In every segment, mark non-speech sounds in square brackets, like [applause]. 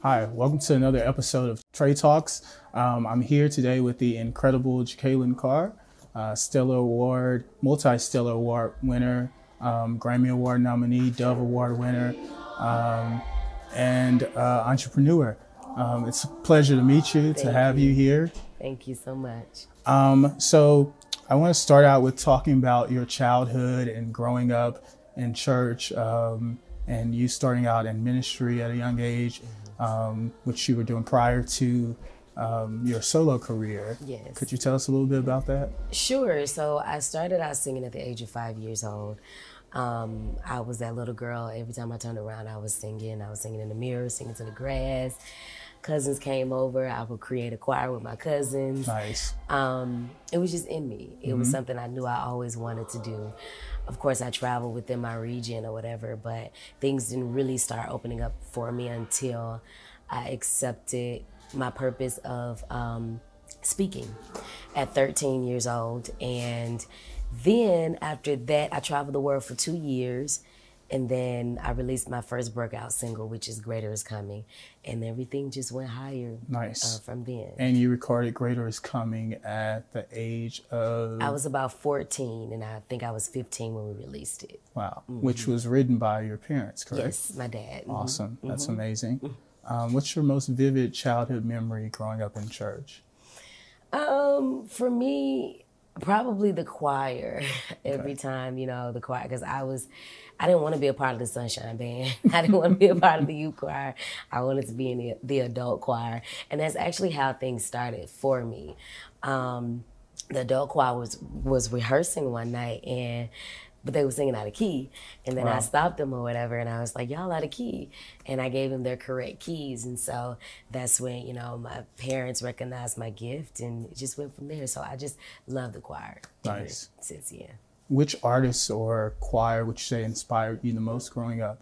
Hi, welcome to another episode of Trey Talks. Um, I'm here today with the incredible Jekalyn Carr, uh, Stellar Award, multi Stellar Award winner, um, Grammy Award nominee, Dove Award winner, um, and uh, entrepreneur. Um, it's a pleasure to meet you, to have you. you. here. Thank you so much. Um, so, I want to start out with talking about your childhood and growing up in church, um, and you starting out in ministry at a young age, um, which you were doing prior to um, your solo career. Yes. Could you tell us a little bit about that? Sure. So I started out singing at the age of five years old. Um, I was that little girl. Every time I turned around, I was singing. I was singing in the mirror, singing to the grass. Cousins came over. I would create a choir with my cousins. Nice. um, it was just in me. It was something I knew I always wanted to do. Of course, I traveled within my region or whatever, but things didn't really start opening up for me until I accepted my purpose of um, speaking at 13 years old. And then after that, I traveled the world for two years. And then I released my first breakout single, which is Greater Is Coming. And everything just went higher Nice. uh, from then. And you recorded Greater is Coming at the age of, I was about 14, and I think I was 15 when we released it. wow, which was written by your parents, correct? Yes, my dad. Mhm. Awesome. That's amazing. Um, what's your most vivid childhood memory growing up in church? Um, for me, probably the choir. [laughs] Every time, you know, the choir, because I was, I didn't want to be a part of the Sunshine Band. [laughs] I didn't want to be a part of the youth choir. I wanted to be in the, the adult choir, and that's actually how things started for me. Um, the adult choir was was rehearsing one night, and but they were singing out of key, and then I stopped them or whatever, and I was like, "Y'all out of key," and I gave them their correct keys, and so that's when you know my parents recognized my gift, and it just went from there. So I just love the choir. Nice. Since yeah. Which artists or choir would you say inspired you the most growing up?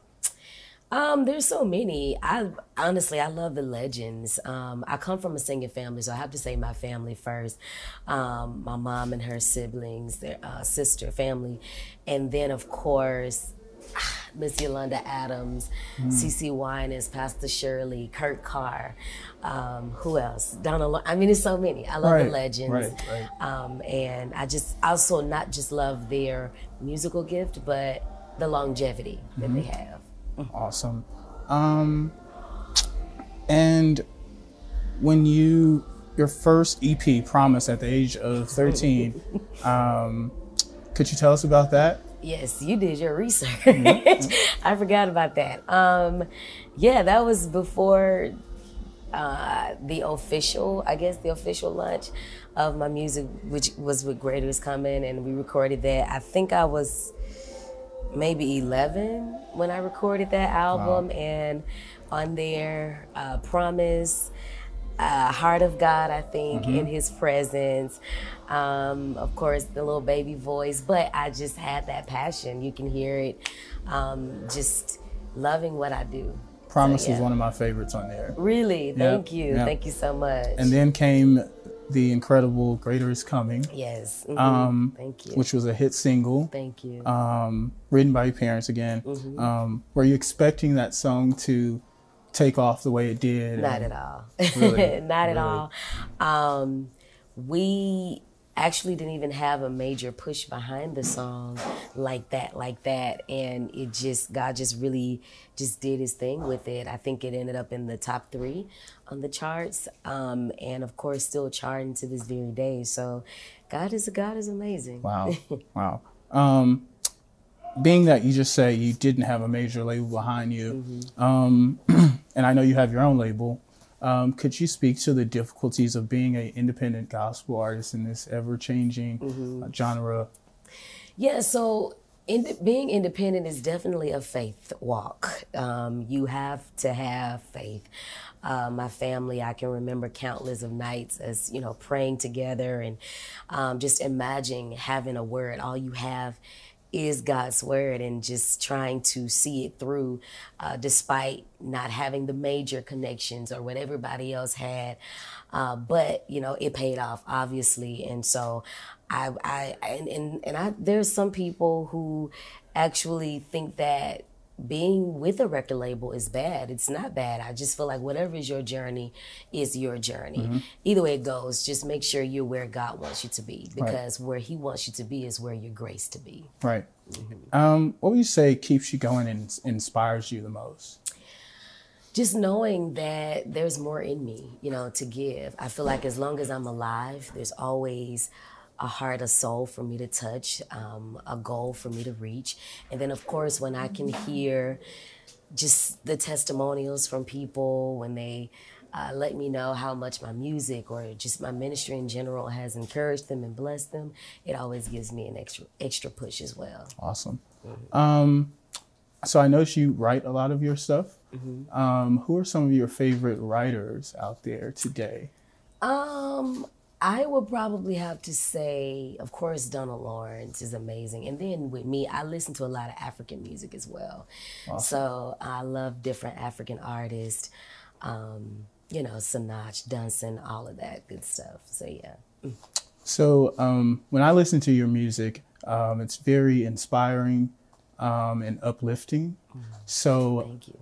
Um, there's so many. I honestly, I love the legends. Um, I come from a singing family, so I have to say my family first. Um, my mom and her siblings, their uh, sister, family, and then of course. [sighs] Miss Yolanda Adams, CeCe Winans, Pastor Shirley, Kurt Carr, um, who else? Donna. Lo- I mean, there's so many. I love Right, the legends, right, right. Um, and I just also not just love their musical gift, but the longevity that they have. Awesome. Um, and when you your first EP promise at the age of 13, [laughs] um, could you tell us about that? Yes, you did your research. Mm-hmm. [laughs] I forgot about that. Um, yeah, that was before uh, the official, I guess, the official launch of my music, which was with Greater Is Coming, and we recorded that. I think I was maybe 11 when I recorded that album, and on there, uh, Promise. Uh, Heart of God, I think, in His presence. Um, of course, the little baby voice, but I just had that passion. You can hear it. Um, just loving what I do. Promise was yeah. one of my favorites on there. Really, thank you, yeah. thank you so much. And then came the incredible Greater is Coming, yes, mhm. um, thank you, which was a hit single. thank you. um, written by your parents again. Mm-hmm. Um, were you expecting that song to take off the way it did? Not at all. Really? [laughs] Not at all. Um, we actually didn't even have a major push behind the song like that, like that. And it just, God just really just did his thing with it. I think it ended up in the top three on the charts. Um, and of course, still charting to this very day. So God is, a God is amazing. Wow, [laughs] wow. Um, being that you just say you didn't have a major label behind you, Mm-hmm. um, [clears throat] and I know you have your own label. Um, could you speak to the difficulties of being an independent gospel artist in this ever-changing Mm-hmm. uh, genre? Yeah, so in, being independent is definitely a faith walk. Um, you have to have faith. Uh, my family, I can remember countless of nights as you know praying together and um, just imagining having a word. All you have is God's word and just trying to see it through, uh, despite not having the major connections or what everybody else had. Uh, but you know, it paid off obviously, and so I, I, and and, and I, there's some people who actually think that being with a record label is bad. It's not bad. I just feel like whatever is your journey is your journey. Mm-hmm. Either way it goes, just make sure you're where God wants you to be because where He wants you to be is where you're graced to be. Right. Um, what would you say keeps you going and inspires you the most? just knowing that there's more in me, you know, to give. I feel like as long as I'm alive, there's always a heart, a soul for me to touch, um, a goal for me to reach. And then, of course, when I can hear just the testimonials from people, when they uh, let me know how much my music or just my ministry in general has encouraged them and blessed them, it always gives me an extra extra push as well. Awesome. Um, so I noticed you write a lot of your stuff. Um, who are some of your favorite writers out there today? Um, I would probably have to say, of course, Donald Lawrence is amazing. And then with me, I listen to a lot of African music as well. So I love different African artists, um, you know, Sinach, Dunsin, all of that good stuff. So yeah. So um, when I listen to your music, um, it's very inspiring um, and uplifting. So Thank you.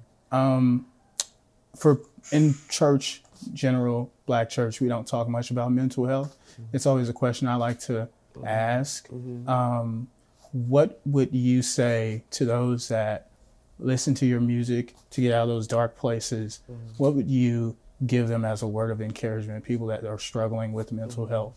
for in church, general black church, we don't talk much about mental health. Mm-hmm. It's always a question I like to mm-hmm. ask. Mm-hmm. Um, what would you say to those that listen to your music to get out of those dark places? What would you give them as a word of encouragement? People that are struggling with mental health.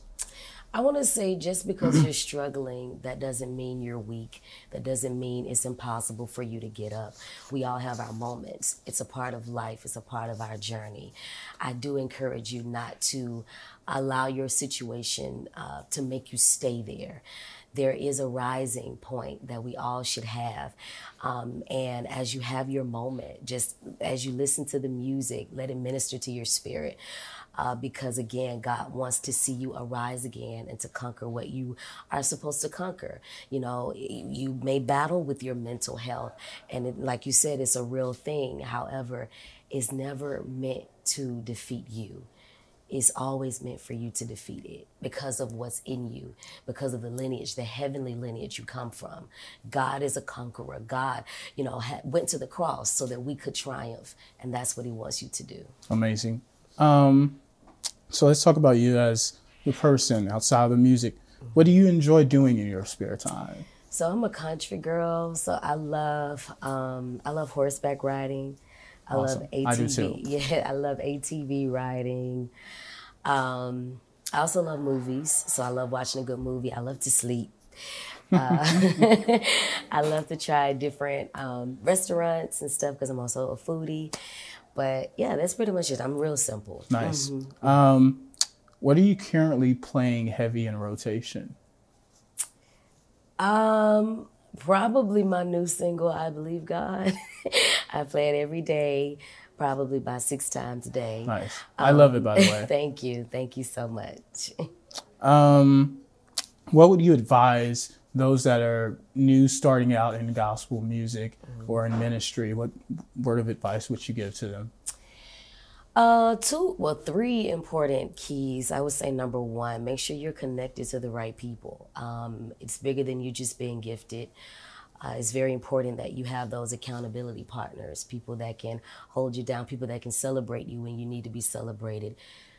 I want to say just because you're struggling, that doesn't mean you're weak. That doesn't mean it's impossible for you to get up. We all have our moments. It's a part of life, it's a part of our journey. I do encourage you not to allow your situation uh, to make you stay there. There is a rising point that we all should have. Um, and as you have your moment, just as you listen to the music, let it minister to your spirit uh, because again, God wants to see you arise again and to conquer what you are supposed to conquer. You know, you may battle with your mental health, and it, like you said, it's a real thing. However, it's never meant to defeat you. It's always meant for you to defeat it because of what's in you, because of the lineage, the heavenly lineage you come from. God is a conqueror. God, you know, ha- went to the cross so that we could triumph, and that's what He wants you to do. Amazing. Um, so let's talk about you as the person outside of the music. What do you enjoy doing in your spare time? So I'm a country girl. So I love um, I love horseback riding. I Awesome. love ATV. I. [laughs] Yeah, I love ATV riding. Um, I also love movies. So I love watching a good movie. I love to sleep. Uh, [laughs] I love to try different um, restaurants and stuff because I'm also a foodie. But yeah, that's pretty much it. I'm real simple. Nice. Um, what are you currently playing heavy in rotation? Um, probably my new single, I Believe God. [laughs] I play it every day, probably about six times a day. Nice. I love it, by the way. [laughs] Thank you. Thank you so much. [laughs] Um, what would you advise those that are new starting out in gospel music or in ministry? What word of advice would you give to them? Uh, two, well, three important keys. I would say number one, make sure you're connected to the right people. Um, it's bigger than you just being gifted. Uh, it's very important that you have those accountability partners, people that can hold you down, people that can celebrate you when you need to be celebrated,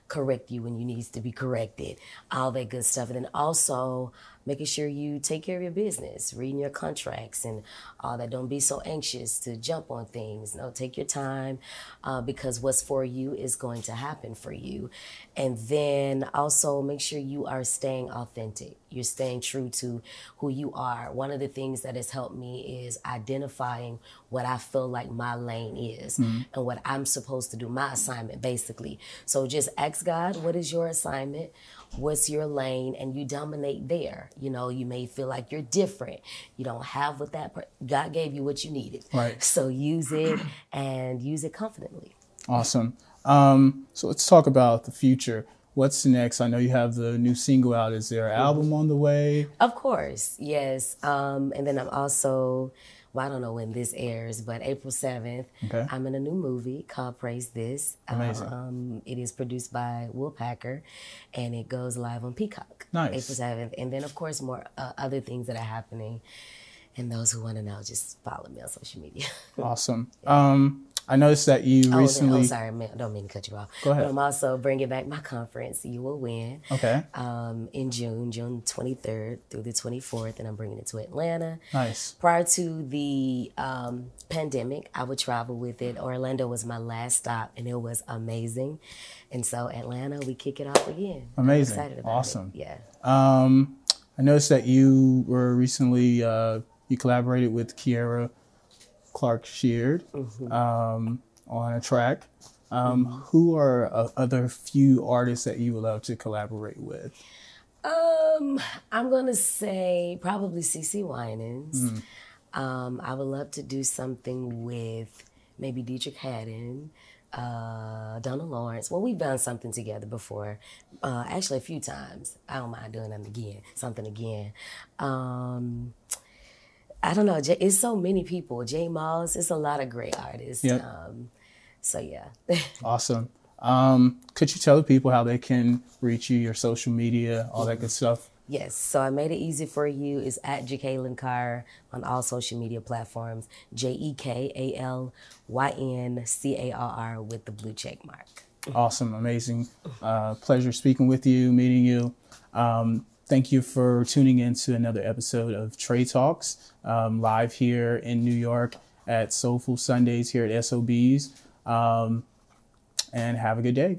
correct you when you need to be corrected, all that good stuff. And then also making sure you take care of your business, reading your contracts and all that. Don't be so anxious to jump on things. No, take your time uh, because what's for you is going to happen for you. And then also make sure you are staying authentic. You're staying true to who you are. One of the things that has helped me is identifying what I feel like my lane is and what I'm supposed to do, my assignment basically. So just ask God, what is your assignment? What's your lane? And you dominate there. You know, you may feel like you're different. You don't have what that, per- God gave you what you needed. Right. So use it and use it confidently. Awesome. Um, so let's talk about the future. What's next? I know you have the new single out. Is there an album on the way? Of course, yes. Um, and then I'm also, well, I don't know when this airs, but April 7th, Okay. I'm in a new movie called Praise This. Amazing. Um, it is produced by Will Packer and it goes live on Peacock. Nice. April 7th. And then, of course, more uh, other things that are happening. And those who want to know, just follow me on social media. [laughs] awesome. Um, I noticed that you Oh, recently. I'm oh, sorry, I don't mean to cut you off. Go ahead. But I'm also bringing back my conference, You Will Win, Okay, um, in June, June 23rd through the 24th, and I'm bringing it to Atlanta. nice. Prior to the um, pandemic, I would travel with it. Orlando was my last stop, and it was amazing. And so Atlanta, we kick it off again. I'm Amazing. excited about Awesome. It. Yeah. Um, I noticed that you were recently uh, you collaborated with Kierra Clark Sheard Mm-hmm. um, on a track. Um, Who are uh, other few artists that you would love to collaborate with? Um, I'm gonna say probably CeCe Winans. Um, I would love to do something with maybe Deitrick Haddon, uh, Donald Lawrence. Well, we've done something together before, uh, actually a few times. I don't mind doing them again, something again. Um, I don't know. It's so many people. J Moss. It's a lot of great artists. Yep. Um, so yeah. [laughs] Awesome. Um, could you tell the people how they can reach you, your social media, all that good stuff? Yes, so I made it easy for you. It's at Jekalyn Carr on all social media platforms. J E K A L Y N C A R R with the blue check mark. Awesome, amazing. Uh, pleasure speaking with you, meeting you. Um, thank you for tuning in to another episode of Trey Talks, um, live here in New York at Soulful Sundays here at SOBs. Um, and have a good day.